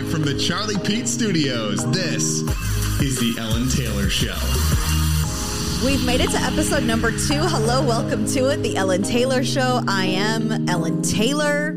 Live from the Charlie Pete Studios, this is The Ellen Tailor Show. We've made it to episode number two. Hello, welcome to it, The Ellen Tailor Show. I am Ellen Tailor.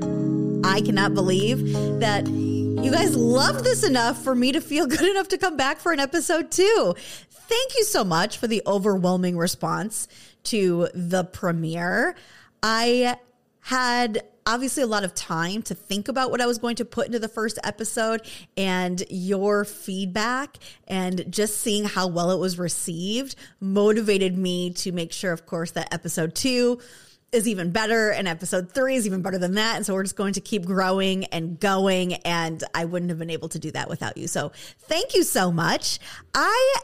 I cannot believe that you guys loved this enough for me to feel good enough to come back for an episode two. Thank you so much for the overwhelming response to the premiere. I had obviously a lot of time to think about what I was going to put into the first episode and your feedback and just seeing how well it was received motivated me to make sure, of course, that episode two is even better and episode three is even better than that. And so we're just going to keep growing and going. And I wouldn't have been able to do that without you. So thank you so much. I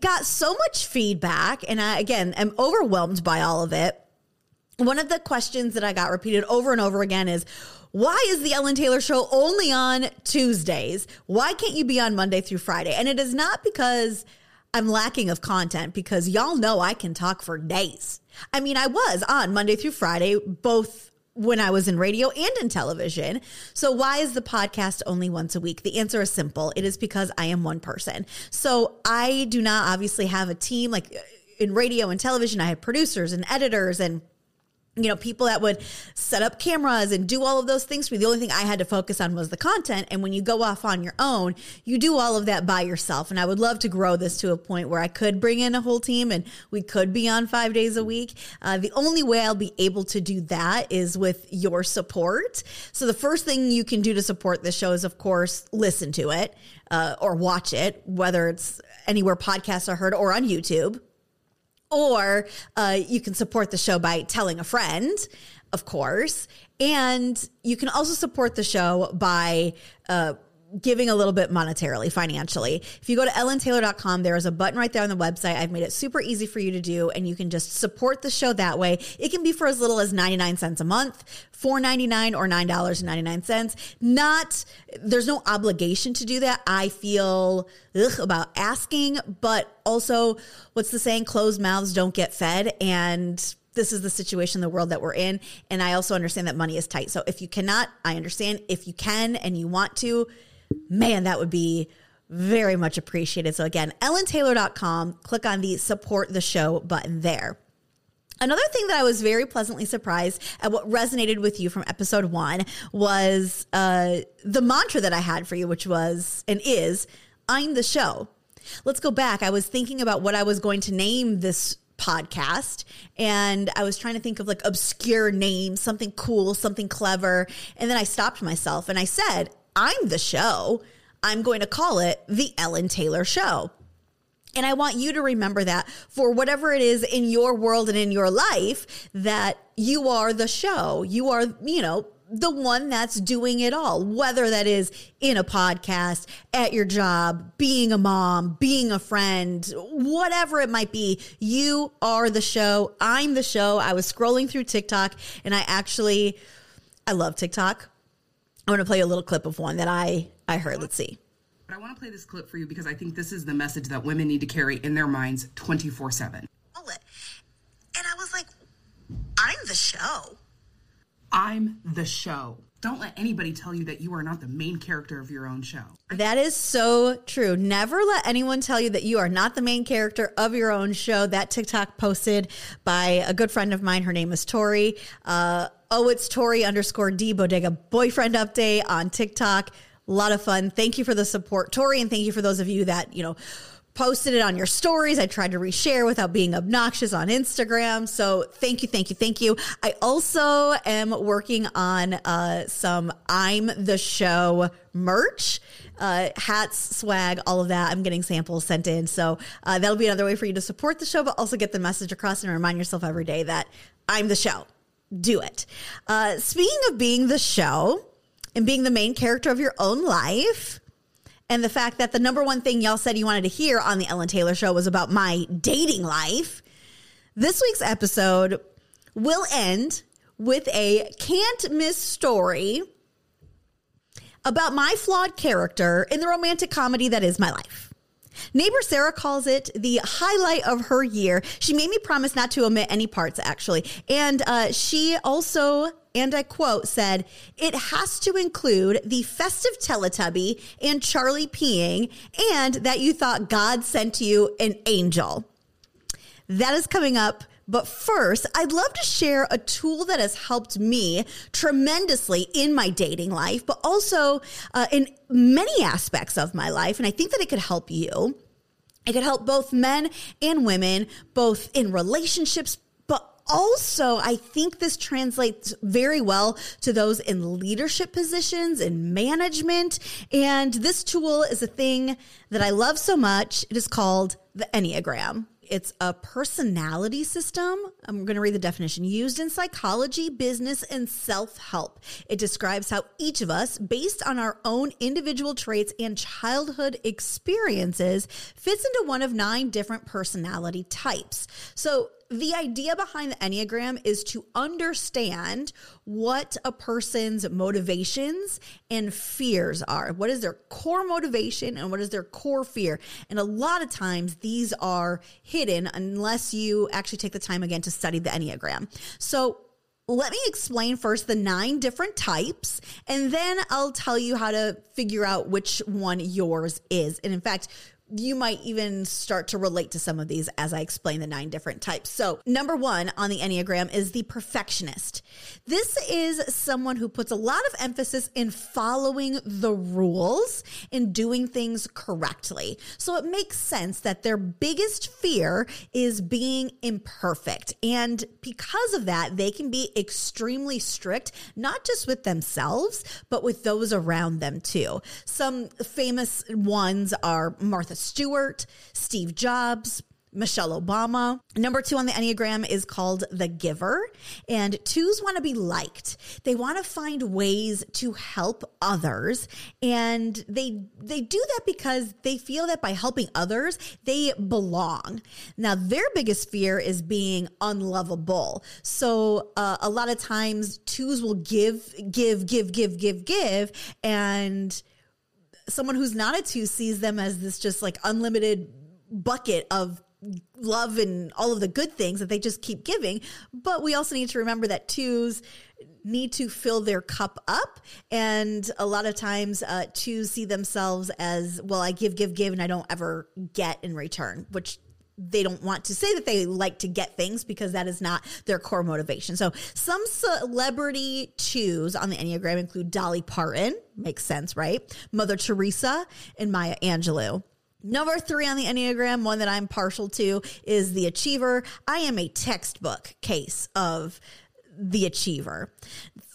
got so much feedback and I, again, am overwhelmed by all of it one of the questions that I got repeated over and over again is why is the Ellen Tailor show only on Tuesdays? Why can't you be on Monday through Friday? And it is not because I'm lacking of content because y'all know I can talk for days. I mean, I was on Monday through Friday, both when I was in radio and in television. So why is the podcast only once a week? The answer is simple. It is because I am one person. So I do not obviously have a team like in radio and television. I have producers and editors and you know, people that would set up cameras and do all of those things for me. The only thing I had to focus on was the content. And when you go off on your own, you do all of that by yourself. And I would love to grow this to a point where I could bring in a whole team and we could be on five days a week. Uh, the only way I'll be able to do that is with your support. So the first thing you can do to support this show is, of course, listen to it uh, or watch it, whether it's anywhere podcasts are heard or on YouTube. Or uh, you can support the show by telling a friend, of course. And you can also support the show by uh, giving a little bit monetarily, financially. If you go to ellentailor.com, there is a button right there on the website. I've made it super easy for you to do, and you can just support the show that way. It can be for as little as 99 cents a month, $4.99 or $9.99. Not, there's no obligation to do that. I feel ugh, about asking, but also, what's the saying? Closed mouths don't get fed. And this is the situation, the world that we're in. And I also understand that money is tight. So if you cannot, I understand. If you can and you want to, man, that would be very much appreciated. So again, ellentailor.com, click on the support the show button there. Another thing that I was very pleasantly surprised at what resonated with you from episode one was uh, the mantra that I had for you, which was and is I'm the show. Let's go back. I was thinking about what I was going to name this podcast and I was trying to think of like obscure names, something cool, something clever. And then I stopped myself and I said, I'm the show. I'm going to call it the Ellen Tailor Show. And I want you to remember that for whatever it is in your world and in your life, that you are the show. You are, you know, the one that's doing it all, whether that is in a podcast, at your job, being a mom, being a friend, whatever it might be. You are the show. I'm the show. I was scrolling through TikTok and I actually, I love TikTok. I want to play a little clip of one that I I heard. Let's see. But I want to play this clip for you because I think this is the message that women need to carry in their minds 24 7. And I was like, I'm the show. I'm the show. Don't let anybody tell you that you are not the main character of your own show. That is so true. Never let anyone tell you that you are not the main character of your own show. That TikTok posted by a good friend of mine. Her name is Tori. Uh, Oh, it's Tori underscore D Bodega boyfriend update on TikTok. A lot of fun. Thank you for the support, Tori, and thank you for those of you that, you know, posted it on your stories. I tried to reshare without being obnoxious on Instagram. So thank you, thank you, thank you. I also am working on uh, some I'm the Show merch. Uh, hats, swag, all of that. I'm getting samples sent in. So uh, that'll be another way for you to support the show, but also get the message across and remind yourself every day that I'm the show do it. Uh, speaking of being the show and being the main character of your own life, and the fact that the number one thing y'all said you wanted to hear on the Ellen Tailor show was about my dating life, this week's episode will end with a can't miss story about my flawed character in the romantic comedy that is my life. Neighbor Sarah calls it the highlight of her year. She made me promise not to omit any parts, actually. And uh, she also and I quote, said, it has to include the festive Teletubby and Charlie peeing, and that you thought God sent you an angel. That is coming up. But first, I'd love to share a tool that has helped me tremendously in my dating life, but also uh, in many aspects of my life. And I think that it could help you. It could help both men and women, both in relationships, but also I think this translates very well to those in leadership positions in management. And this tool is a thing that I love so much. It is called the Enneagram. It's a personality system. I'm going to read the definition used in psychology, business, and self help. It describes how each of us, based on our own individual traits and childhood experiences, fits into one of nine different personality types. So, the idea behind the Enneagram is to understand what a person's motivations and fears are. What is their core motivation and what is their core fear? And a lot of times these are hidden unless you actually take the time again to study the Enneagram. So, let me explain first the nine different types, and then I'll tell you how to figure out which one yours is. And in fact, you might even start to relate to some of these as I explain the nine different types. So, number one on the Enneagram is the perfectionist. This is someone who puts a lot of emphasis in following the rules and doing things correctly. So, it makes sense that their biggest fear is being imperfect. And because of that, they can be extremely strict, not just with themselves, but with those around them too. Some famous ones are Martha Stewart, Steve Jobs, Michelle Obama. Number two on the Enneagram is called the giver. And twos want to be liked. They want to find ways to help others. And they, they do that because they feel that by helping others, they belong. Now, their biggest fear is being unlovable. So uh, a lot of times twos will give, give, give, give, give, give. And someone who's not a two sees them as this just like unlimited bucket of love and all of the good things that they just keep giving. But we also need to remember that twos need to fill their cup up. And a lot of times, uh, twos see themselves as, well, I give, give, give, and I don't ever get in return, which they don't want to say that they like to get things because that is not their core motivation. So some celebrity twos on the Enneagram include Dolly Parton, makes sense, right? Mother Teresa and Maya Angelou. Number three on the Enneagram, one that I'm partial to, is the achiever. I am a textbook case of the achiever.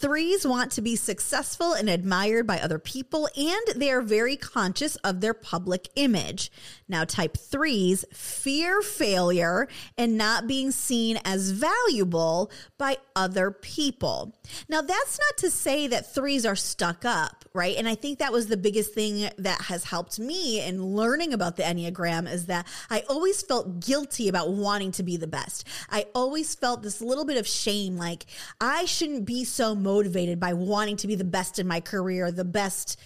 Threes want to be successful and admired by other people, and they are very conscious of their public image. Now, type threes fear failure and not being seen as valuable by other people. Now, that's not to say that threes are stuck up, right? And I think that was the biggest thing that has helped me in learning about the Enneagram is that I always felt guilty about wanting to be the best. I always felt this little bit of shame like I shouldn't be so motivated by wanting to be the best in my career, the best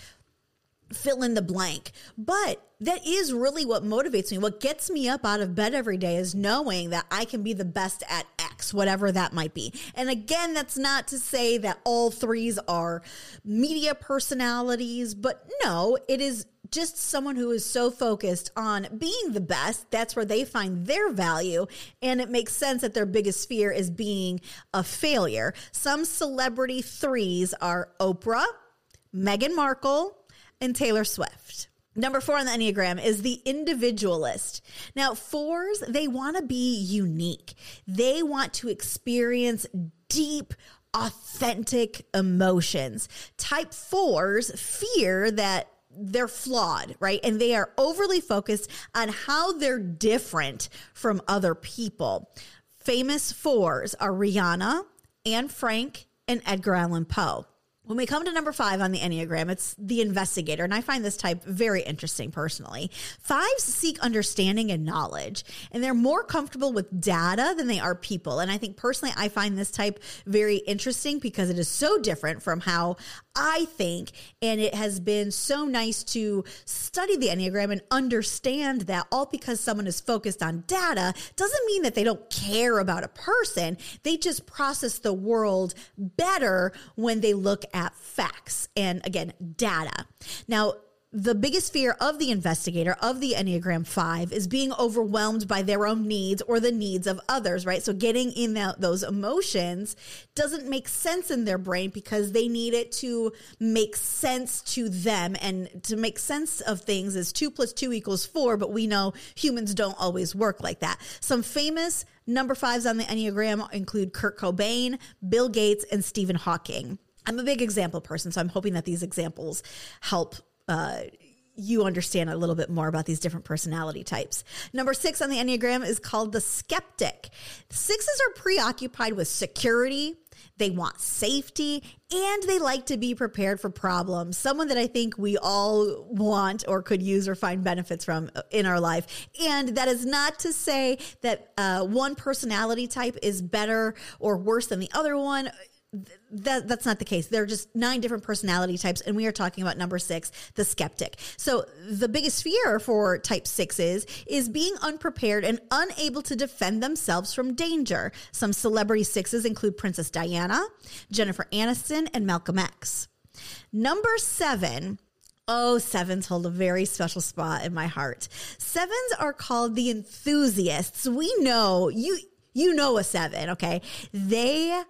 fill in the blank. But that is really what motivates me. What gets me up out of bed every day is knowing that I can be the best at X, whatever that might be. And again, that's not to say that all threes are media personalities, but no, it is just someone who is so focused on being the best. That's where they find their value. And it makes sense that their biggest fear is being a failure. Some celebrity threes are Oprah, Meghan Markle, and Taylor Swift. Number four on the Enneagram is the individualist. Now, fours, they want to be unique. They want to experience deep, authentic emotions. Type fours fear that they're flawed, right? And they are overly focused on how they're different from other people. Famous fours are Rihanna, Anne Frank, and Edgar Allan Poe. When we come to number five on the Enneagram, it's the investigator. And I find this type very interesting personally. Fives seek understanding and knowledge, and they're more comfortable with data than they are people. And I think personally, I find this type very interesting because it is so different from how I think, and it has been so nice to study the Enneagram and understand that all because someone is focused on data doesn't mean that they don't care about a person. They just process the world better when they look at facts and again, data. Now, the biggest fear of the investigator of the Enneagram 5 is being overwhelmed by their own needs or the needs of others, right? So getting in those emotions doesn't make sense in their brain because they need it to make sense to them. And to make sense of things is two plus two equals four, but we know humans don't always work like that. Some famous number fives on the Enneagram include Kurt Cobain, Bill Gates, and Stephen Hawking. I'm a big example person, so I'm hoping that these examples help uh, you understand a little bit more about these different personality types. Number six on the Enneagram is called the skeptic. Sixes are preoccupied with security. They want safety and they like to be prepared for problems. Someone that I think we all want or could use or find benefits from in our life. And that is not to say that uh, one personality type is better or worse than the other one that that's not the case. There are just nine different personality types, and we are talking about number six, the skeptic. So the biggest fear for type sixes is being unprepared and unable to defend themselves from danger. Some celebrity sixes include Princess Diana, Jennifer Aniston, and Malcolm X. Number seven Oh, sevens hold a very special spot in my heart. Sevens are called the enthusiasts. We know you you know a seven, okay? They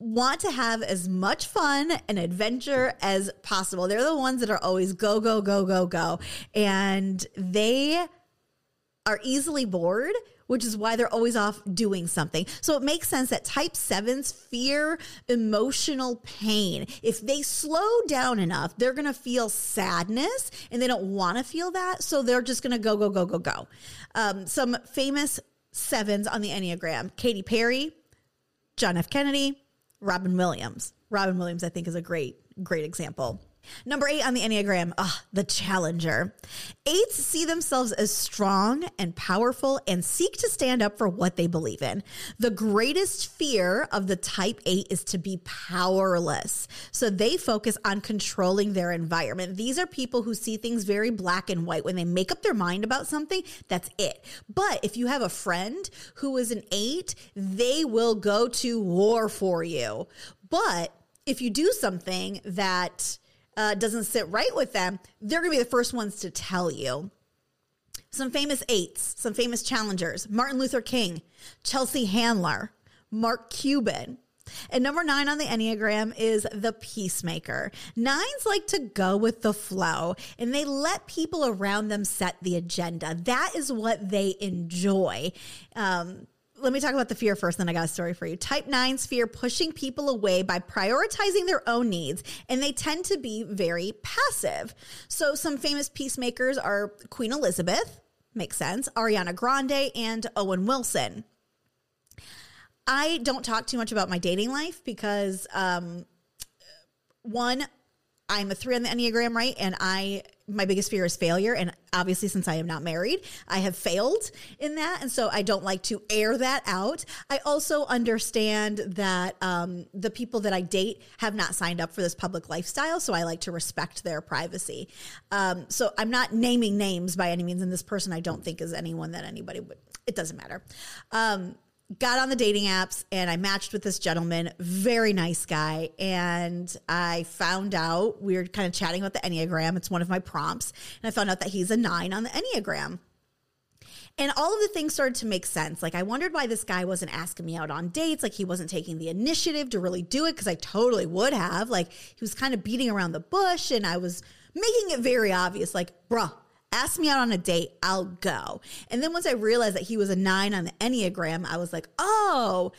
want to have as much fun and adventure as possible. They're the ones that are always go, go, go, go, go. And they are easily bored, which is why they're always off doing something. So it makes sense that type sevens fear emotional pain. If they slow down enough, they're going to feel sadness and they don't want to feel that. So they're just going to go, go, go, go, go. Um, some famous sevens on the Enneagram Katy Perry, John F. Kennedy, Robin Williams. Robin Williams, I think, is a great, great example. Number eight on the Enneagram, ah, the challenger. Eights see themselves as strong and powerful and seek to stand up for what they believe in. The greatest fear of the type eight is to be powerless. So they focus on controlling their environment. These are people who see things very black and white. When they make up their mind about something, that's it. But if you have a friend who is an eight, they will go to war for you. But if you do something that uh, doesn't sit right with them, they're going to be the first ones to tell you. Some famous eights, some famous challengers Martin Luther King, Chelsea Handler, Mark Cuban. And number nine on the Enneagram is the peacemaker. Nines like to go with the flow and they let people around them set the agenda. That is what they enjoy. Um, let me talk about the fear first, then I got a story for you. Type 9's fear pushing people away by prioritizing their own needs, and they tend to be very passive. So, some famous peacemakers are Queen Elizabeth, makes sense, Ariana Grande, and Owen Wilson. I don't talk too much about my dating life because, um, one, I'm a three on the Enneagram, right? And I, my biggest fear is failure. And obviously, since I am not married, I have failed in that. And so I don't like to air that out. I also understand that um, the people that I date have not signed up for this public lifestyle. So I like to respect their privacy. Um, so I'm not naming names by any means. And this person I don't think is anyone that anybody would, it doesn't matter. Um, got on the dating apps and I matched with this gentleman, very nice guy. And I found out we were kind of chatting about the Enneagram. It's one of my prompts. And I found out that he's a nine on the Enneagram. And all of the things started to make sense. Like, I wondered why this guy wasn't asking me out on dates. Like, he wasn't taking the initiative to really do it because I totally would have. Like, he was kind of beating around the bush and I was making it very obvious. Like, bruh, ask me out on a date, I'll go. And then once I realized that he was a nine on the Enneagram, I was like, oh,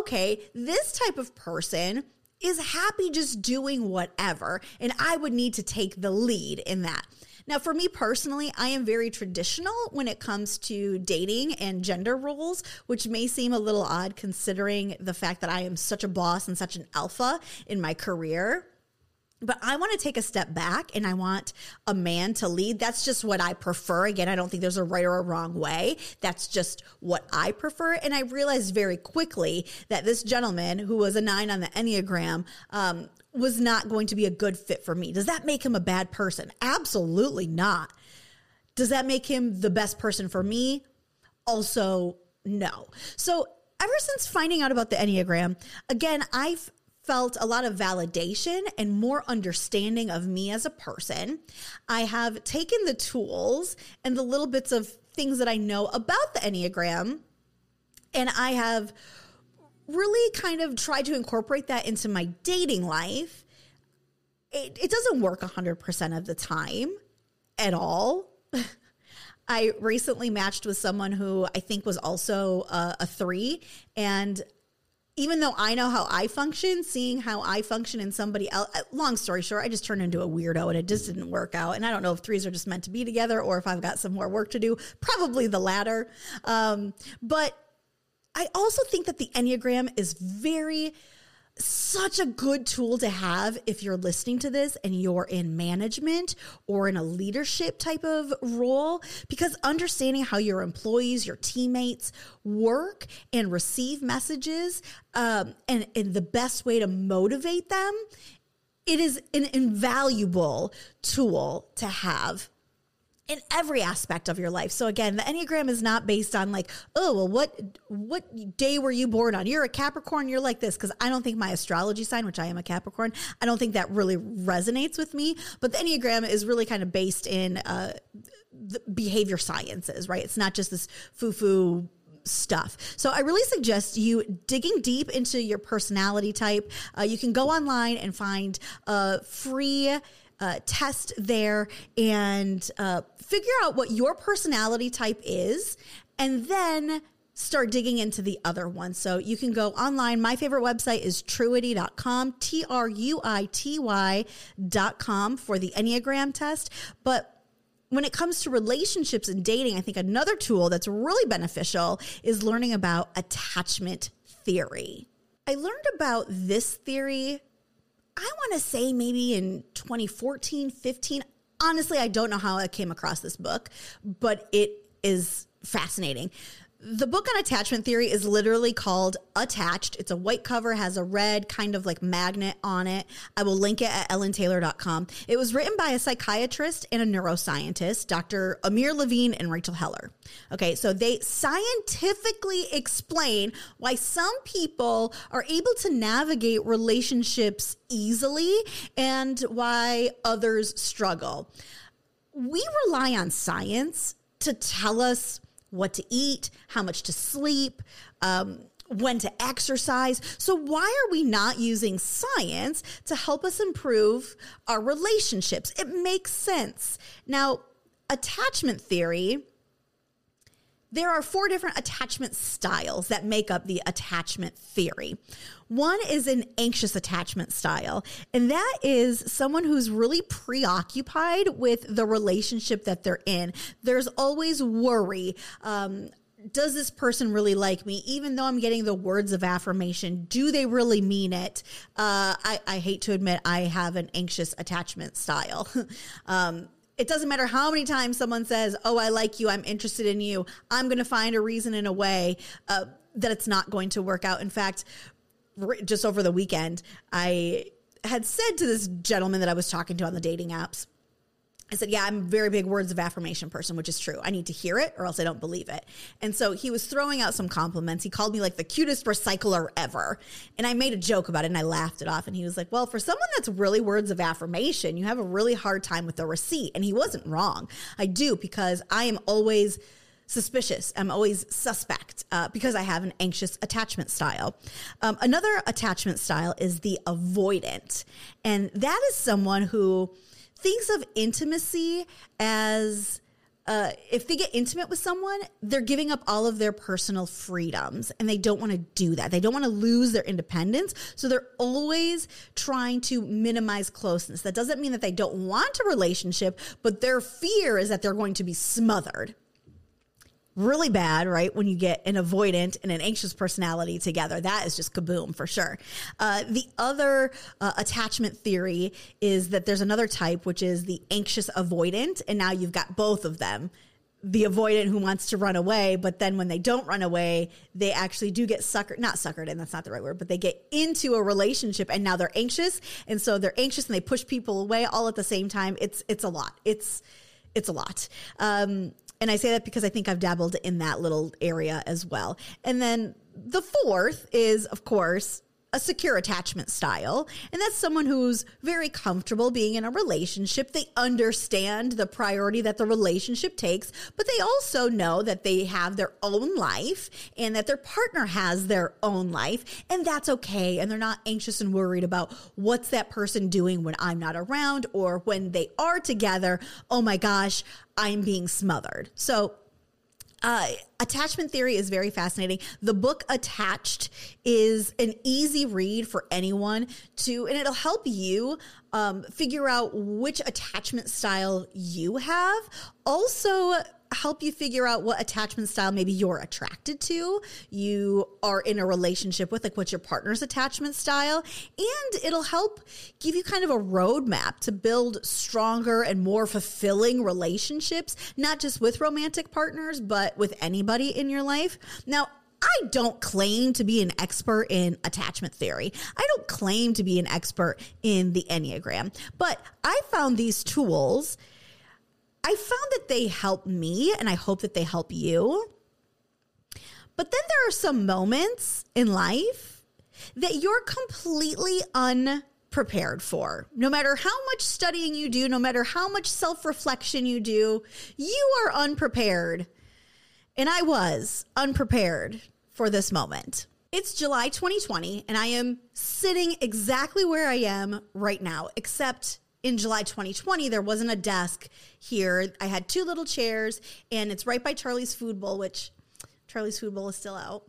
okay, this type of person is happy just doing whatever. And I would need to take the lead in that. Now, for me personally, I am very traditional when it comes to dating and gender roles, which may seem a little odd considering the fact that I am such a boss and such an alpha in my career. But I want to take a step back and I want a man to lead. That's just what I prefer. Again, I don't think there's a right or a wrong way. That's just what I prefer. And I realized very quickly that this gentleman, who was a nine on the Enneagram, um, was not going to be a good fit for me. Does that make him a bad person? Absolutely not. Does that make him the best person for me? Also, no. So, ever since finding out about the Enneagram, again, I've felt a lot of validation and more understanding of me as a person. I have taken the tools and the little bits of things that I know about the Enneagram, and I have really kind of tried to incorporate that into my dating life. It, it doesn't work 100% of the time at all. I recently matched with someone who I think was also a, a three. And even though I know how I function, seeing how I function in somebody else, uh, long story short, I just turned into a weirdo and it just didn't work out. And I don't know if threes are just meant to be together or if I've got some more work to do. Probably the latter. Um, but I also think that the Enneagram is very such a good tool to have if you're listening to this and you're in management or in a leadership type of role, because understanding how your employees, your teammates work and receive messages um, and, and the best way to motivate them, it is an invaluable tool to have in every aspect of your life. So again, the Enneagram is not based on like, oh, well, what what day were you born on? You're a Capricorn, you're like this because I don't think my astrology sign, which I am a Capricorn, I don't think that really resonates with me. But the Enneagram is really kind of based in uh, behavior sciences, right? It's not just this foo foo stuff. So I really suggest you digging deep into your personality type. Uh, you can go online and find a free uh, test there and uh, figure out what your personality type is, and then start digging into the other ones. So you can go online. My favorite website is truity.com, T R U I T Y.com for the Enneagram test. But when it comes to relationships and dating, I think another tool that's really beneficial is learning about attachment theory. I learned about this theory I want to say maybe in 2014, 15. Honestly, I don't know how I came across this book, but it is fascinating. The book on attachment theory is literally called Attached. It's a white cover, has a red kind of like magnet on it. I will link it at ellentailor.com. It was written by a psychiatrist and a neuroscientist, Dr. Amir Levine and Rachel Heller. Okay, so they scientifically explain why some people are able to navigate relationships easily and why others struggle. We rely on science to tell us what to eat, how much to sleep, um, when to exercise. So, why are we not using science to help us improve our relationships? It makes sense. Now, attachment theory there are four different attachment styles that make up the attachment theory. One is an anxious attachment style, and that is someone who's really preoccupied with the relationship that they're in. There's always worry. Um, does this person really like me? Even though I'm getting the words of affirmation, do they really mean it? Uh, I, I, hate to admit I have an anxious attachment style. um, it doesn't matter how many times someone says, Oh, I like you, I'm interested in you, I'm going to find a reason in a way uh, that it's not going to work out. In fact, just over the weekend, I had said to this gentleman that I was talking to on the dating apps, I said, Yeah, I'm a very big words of affirmation person, which is true. I need to hear it or else I don't believe it. And so he was throwing out some compliments. He called me like the cutest recycler ever. And I made a joke about it and I laughed it off. And he was like, Well, for someone that's really words of affirmation, you have a really hard time with the receipt. And he wasn't wrong. I do because I am always suspicious. I'm always suspect uh, because I have an anxious attachment style. Um, another attachment style is the avoidant. And that is someone who thinks of intimacy as uh, if they get intimate with someone, they're giving up all of their personal freedoms and they don't want to do that. They don't want to lose their independence. So they're always trying to minimize closeness. That doesn't mean that they don't want a relationship, but their fear is that they're going to be smothered really bad, right? When you get an avoidant and an anxious personality together, that is just kaboom for sure. Uh, the other uh, attachment theory is that there's another type, which is the anxious avoidant. And now you've got both of them the avoidant who wants to run away, but then when they don't run away, they actually do get suckered, not suckered in, that's not the right word, but they get into a relationship and now they're anxious. And so they're anxious and they push people away all at the same time. It's, it's a lot. It's, it's a lot. Um, and I say that because I think I've dabbled in that little area as well. And then the fourth is, of course, a secure attachment style. And that's someone who's very comfortable being in a relationship. They understand the priority that the relationship takes, but they also know that they have their own life and that their partner has their own life. And that's okay. And they're not anxious and worried about what's that person doing when I'm not around or when they are together. Oh my gosh, I'm being smothered. So uh, attachment theory is very fascinating. The book Attached is an easy read for anyone to, and it'll help you um, figure out which attachment style you have. Also, help you figure out what attachment style maybe you're attracted to, you are in a relationship with, like what's your partner's attachment style. And it'll help give you kind of a roadmap to build stronger and more fulfilling relationships, not just with romantic partners, but with anybody in your life. Now, I don't claim to be an expert in attachment theory. I don't claim to be an expert in the Enneagram, but I found these tools I found that they help me and I hope that they help you. But then there are some moments in life that you're completely unprepared for. No matter how much studying you do, no matter how much self reflection you do, you are unprepared. And I was unprepared for this moment. It's July 2020, and I am sitting exactly where I am right now, except in July 2020, there wasn't a desk here. I had two little chairs, and it's right by Charlie's Food Bowl, which Charlie's Food Bowl is still out.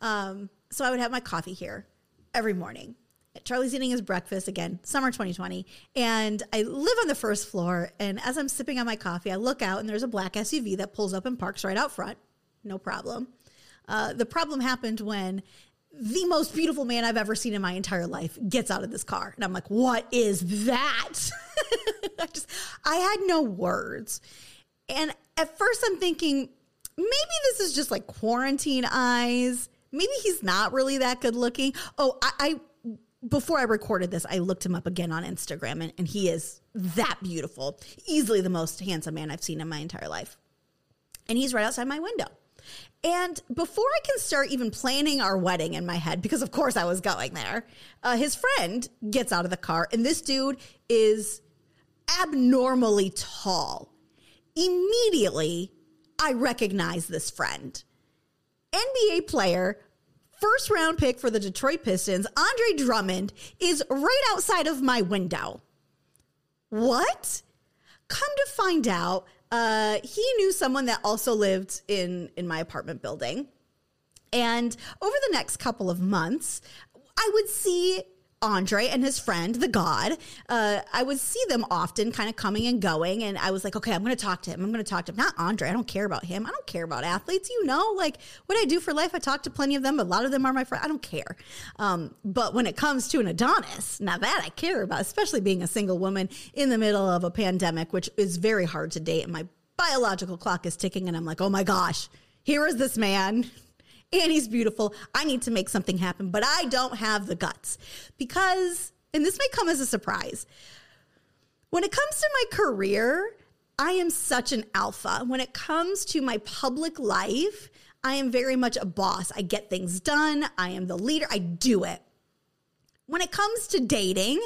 Um, so I would have my coffee here every morning. Charlie's eating his breakfast again, summer 2020. And I live on the first floor. And as I'm sipping on my coffee, I look out and there's a black SUV that pulls up and parks right out front. No problem. Uh, the problem happened when the most beautiful man I've ever seen in my entire life gets out of this car. And I'm like, what is that? I just, I had no words. And at first I'm thinking, maybe this is just like quarantine eyes. Maybe he's not really that good looking. Oh, I, I before I recorded this, I looked him up again on Instagram and, and he is that beautiful. Easily the most handsome man I've seen in my entire life. And he's right outside my window. And before I can start even planning our wedding in my head, because of course I was going there, uh, his friend gets out of the car, and this dude is abnormally tall. Immediately, I recognize this friend. NBA player, first round pick for the Detroit Pistons, Andre Drummond, is right outside of my window. What? Come to find out, uh, he knew someone that also lived in in my apartment building, and over the next couple of months, I would see Andre and his friend, the God, uh, I would see them often kind of coming and going. And I was like, okay, I'm going to talk to him. I'm going to talk to him. Not Andre. I don't care about him. I don't care about athletes. You know, like what I do for life, I talk to plenty of them. A lot of them are my friends. I don't care. Um, but when it comes to an Adonis, now that I care about, especially being a single woman in the middle of a pandemic, which is very hard to date. And my biological clock is ticking. And I'm like, oh my gosh, here is this man and he's beautiful. I need to make something happen, but I don't have the guts because, and this may come as a surprise, when it comes to my career, I am such an alpha. When it comes to my public life, I am very much a boss. I get things done, I am the leader, I do it. When it comes to dating,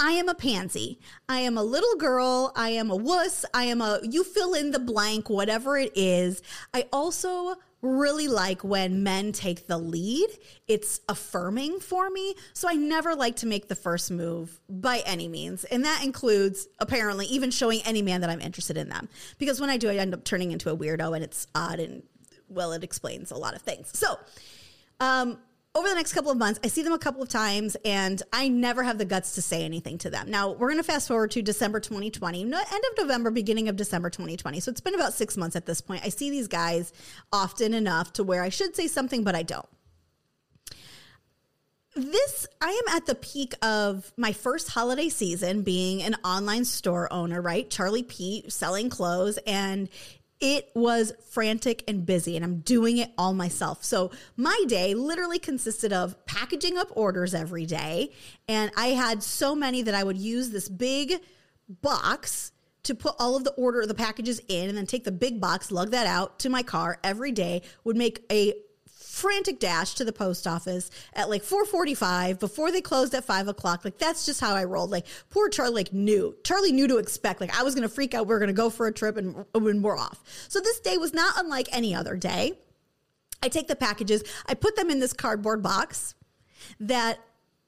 I am a pansy. I am a little girl. I am a wuss. I am a, you fill in the blank, whatever it is. I also really like when men take the lead. It's affirming for me. So I never like to make the first move by any means. And that includes apparently even showing any man that I'm interested in them. Because when I do, I end up turning into a weirdo and it's odd and well, it explains a lot of things. So, um, over the next couple of months, I see them a couple of times and I never have the guts to say anything to them. Now, we're going to fast forward to December 2020, end of November, beginning of December 2020. So it's been about six months at this point. I see these guys often enough to where I should say something, but I don't. This, I am at the peak of my first holiday season being an online store owner, right? Charlie Pete selling clothes. And it was frantic and busy, and I'm doing it all myself. So my day literally consisted of packaging up orders every day. And I had so many that I would use this big box to put all of the order the packages in and then take the big box lug that out to my car every day would make a frantic dash to the post office at like 4.45 before they closed at 5 o'clock. Like that's just how i rolled. Like poor charlie like knew. Charlie knew to expect. Like i was gonna freak out. We are gonna go for a trip and, and we're off. So this day was not unlike any other day. I take the packages. I put them in this cardboard box that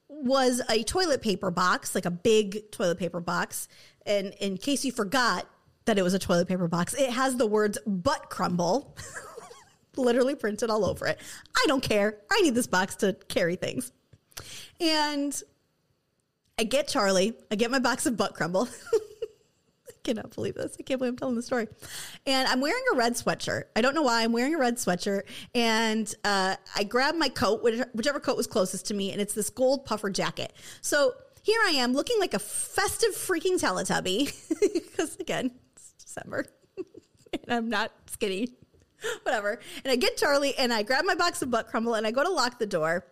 was a toilet paper box like a big toilet paper box. And in case you forgot that it was a toilet paper box it has the words butt crumble literally printed all over it. I don't care. I need this box to carry things. And I get Charlie, I get my box of butt crumble. I cannot believe this. I can't believe I'm telling the story. And I'm wearing a red sweatshirt. I don't know why I'm wearing a red sweatshirt. And uh, I grab my coat, whichever coat was closest to me, and it's this gold puffer jacket. So here I am looking like a festive freaking Teletubby because, again, it's December and I'm not skinny. whatever. And I get Charlie and I grab my box of butt crumble and I go to lock the door.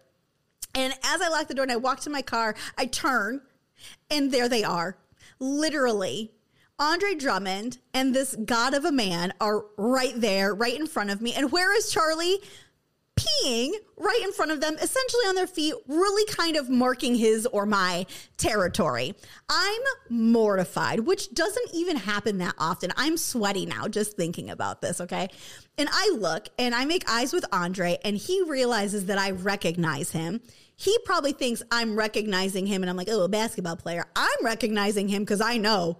And as I lock the door and I walk to my car, I turn and there they are. Literally, Andre Drummond and this god of a man are right there, right in front of me. And where is Charlie? Peeing right in front of them, essentially on their feet, really kind of marking his or my territory. I'm mortified, which doesn't even happen that often. I'm sweaty now just thinking about this, okay? And I look and I make eyes with Andre, and he realizes that I recognize him. He probably thinks I'm recognizing him, and I'm like, oh, a basketball player. I'm recognizing him because I know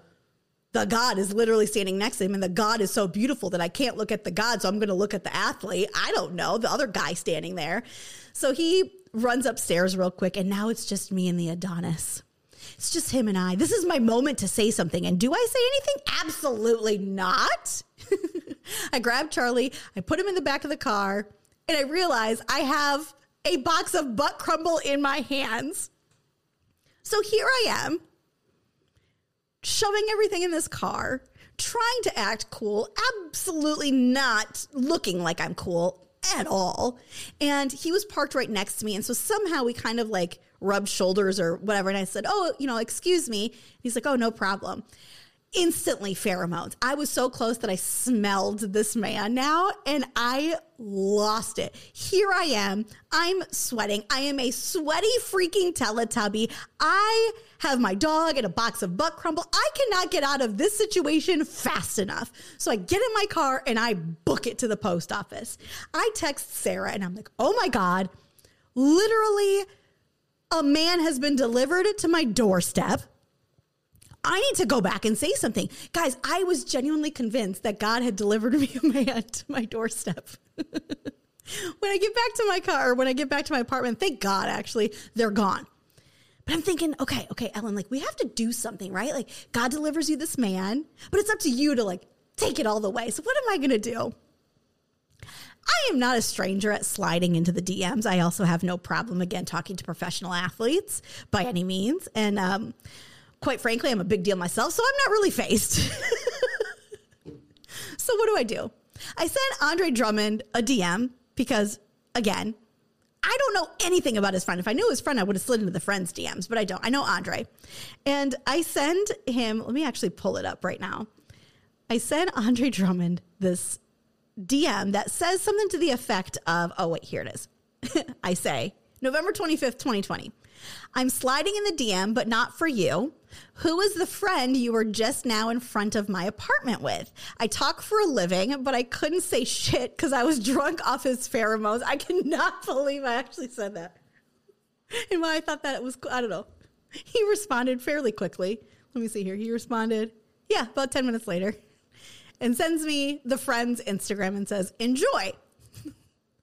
the God is literally standing next to him, and the God is so beautiful that I can't look at the God, so I'm going to look at the athlete. I don't know, the other guy standing there. So he runs upstairs real quick, and now it's just me and the Adonis. It's just him and I. This is my moment to say something. And do I say anything? Absolutely not. I grab Charlie, I put him in the back of the car, and I realize I have a box of butt crumble in my hands. So here I am shoving everything in this car, trying to act cool, absolutely not looking like I'm cool at all. And he was parked right next to me. And so somehow we kind of like rubbed shoulders or whatever. And I said, Oh, you know, excuse me. He's like, Oh, no problem instantly pheromones. I was so close that I smelled this man now and I lost it. Here I am. I'm sweating. I am a sweaty freaking Teletubby. I have my dog and a box of butt crumble. I cannot get out of this situation fast enough. So I get in my car and I book it to the post office. I text Sarah and I'm like, oh my God, literally a man has been delivered to my doorstep I need to go back and say something. Guys, I was genuinely convinced that God had delivered me a man to my doorstep. when I get back to my car, or when I get back to my apartment, thank God, actually, they're gone. But I'm thinking, okay, okay, Ellen, like we have to do something, right? Like God delivers you this man, but it's up to you to like take it all the way. So what am I going to do? I am not a stranger at sliding into the DMs. I also have no problem again talking to professional athletes by any means. And um, quite frankly, I'm a big deal myself, so I'm not really faced. so what do I do? I sent Andre Drummond a DM because, again, I don't know anything about his friend. If I knew his friend, I would have slid into the friend's DMs, but I don't. I know Andre. And I send him, let me actually pull it up right now. I send Andre Drummond this DM that says something to the effect of, oh, wait, here it is. I say, November 25th, 2020. I'm sliding in the DM, but not for you. Who is the friend you were just now in front of my apartment with? I talk for a living, but I couldn't say shit because I was drunk off his pheromones. I cannot believe I actually said that. And why I thought that was, I don't know. He responded fairly quickly. Let me see here. He responded, yeah, about 10 minutes later, and sends me the friend's Instagram and says, enjoy.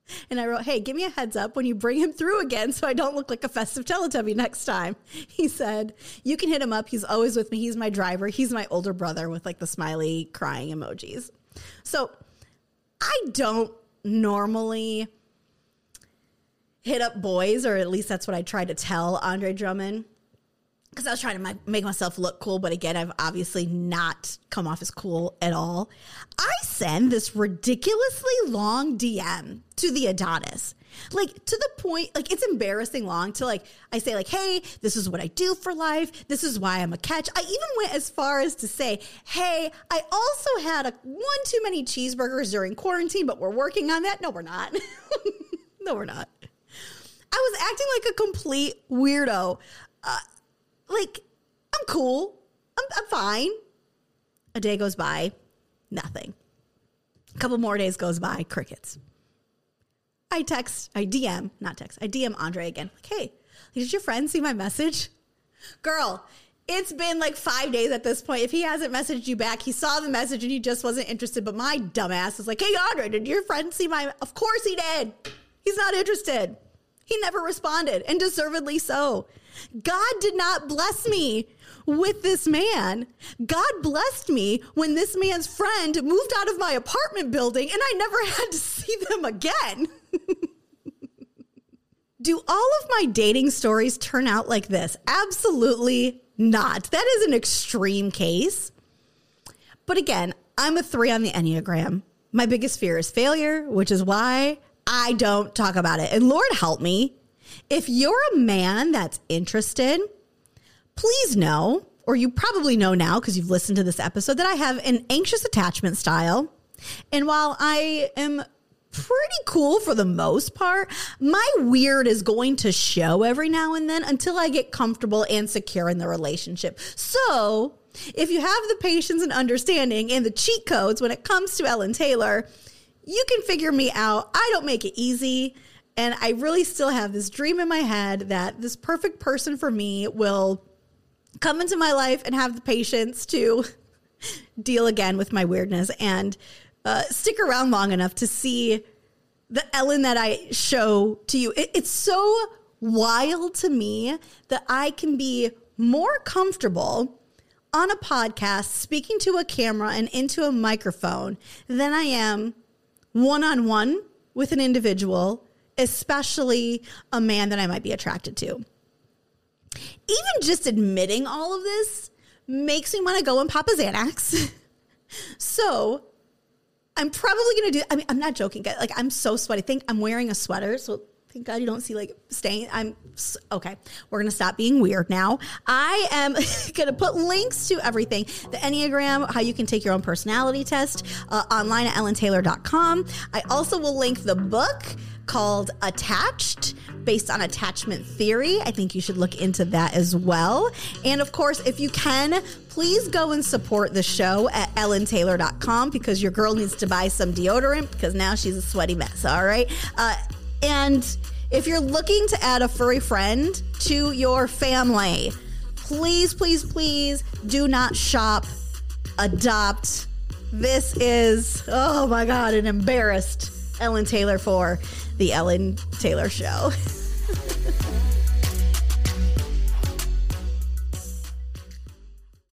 And I wrote, Hey, give me a heads up when you bring him through again so I don't look like a festive Teletubby next time. He said, You can hit him up. He's always with me. He's my driver. He's my older brother with like the smiley crying emojis. So I don't normally hit up boys, or at least that's what I try to tell Andre Drummond. Because I was trying to make myself look cool, but again, I've obviously not come off as cool at all. I send this ridiculously long DM to the Adonis. Like to the point, like it's embarrassing long to like, I say, like, hey, this is what I do for life. This is why I'm a catch. I even went as far as to say, hey, I also had a one too many cheeseburgers during quarantine, but we're working on that. No, we're not. no, we're not. I was acting like a complete weirdo. Uh, like, I'm cool. I'm, I'm fine. A day goes by, nothing. A couple more days goes by, crickets. I text, I DM, not text, I DM Andre again. Like, hey, did your friend see my message? Girl, it's been like five days at this point. If he hasn't messaged you back, he saw the message and he just wasn't interested. But my dumbass is like, hey, Andre, did your friend see my? Of course he did. He's not interested. He never responded, and deservedly so. God did not bless me with this man. God blessed me when this man's friend moved out of my apartment building and I never had to see them again. Do all of my dating stories turn out like this? Absolutely not. That is an extreme case. But again, I'm a three on the Enneagram. My biggest fear is failure, which is why I don't talk about it. And Lord help me, if you're a man that's interested, please know, or you probably know now because you've listened to this episode, that I have an anxious attachment style. And while I am pretty cool for the most part, my weird is going to show every now and then until I get comfortable and secure in the relationship. So, if you have the patience and understanding and the cheat codes when it comes to Ellen Tailor, you can figure me out. I don't make it easy. And I really still have this dream in my head that this perfect person for me will come into my life and have the patience to deal again with my weirdness and uh, stick around long enough to see the Ellen that I show to you. It, it's so wild to me that I can be more comfortable on a podcast speaking to a camera and into a microphone than I am one on one with an individual especially a man that I might be attracted to. Even just admitting all of this makes me want to go and pop a Xanax. so I'm probably going to do, I mean, I'm not joking. Like, I'm so sweaty. I think I'm wearing a sweater. So thank God you don't see like stain. I'm okay. We're to stop being weird now. I am to put links to everything the Enneagram, how you can take your own personality test uh, online at ellentailor.com. I also will link the book called Attached, based on attachment theory. I think you should look into that as well. And of course, if you can, please go and support the show at ellentailor.com because your girl needs to buy some deodorant because now she's a sweaty mess. All right. Uh, and if you're looking to add a furry friend to your family, please, please, please do not shop, adopt. This is, oh my God, an embarrassed Ellen Tailor for the Ellen Tailor Show.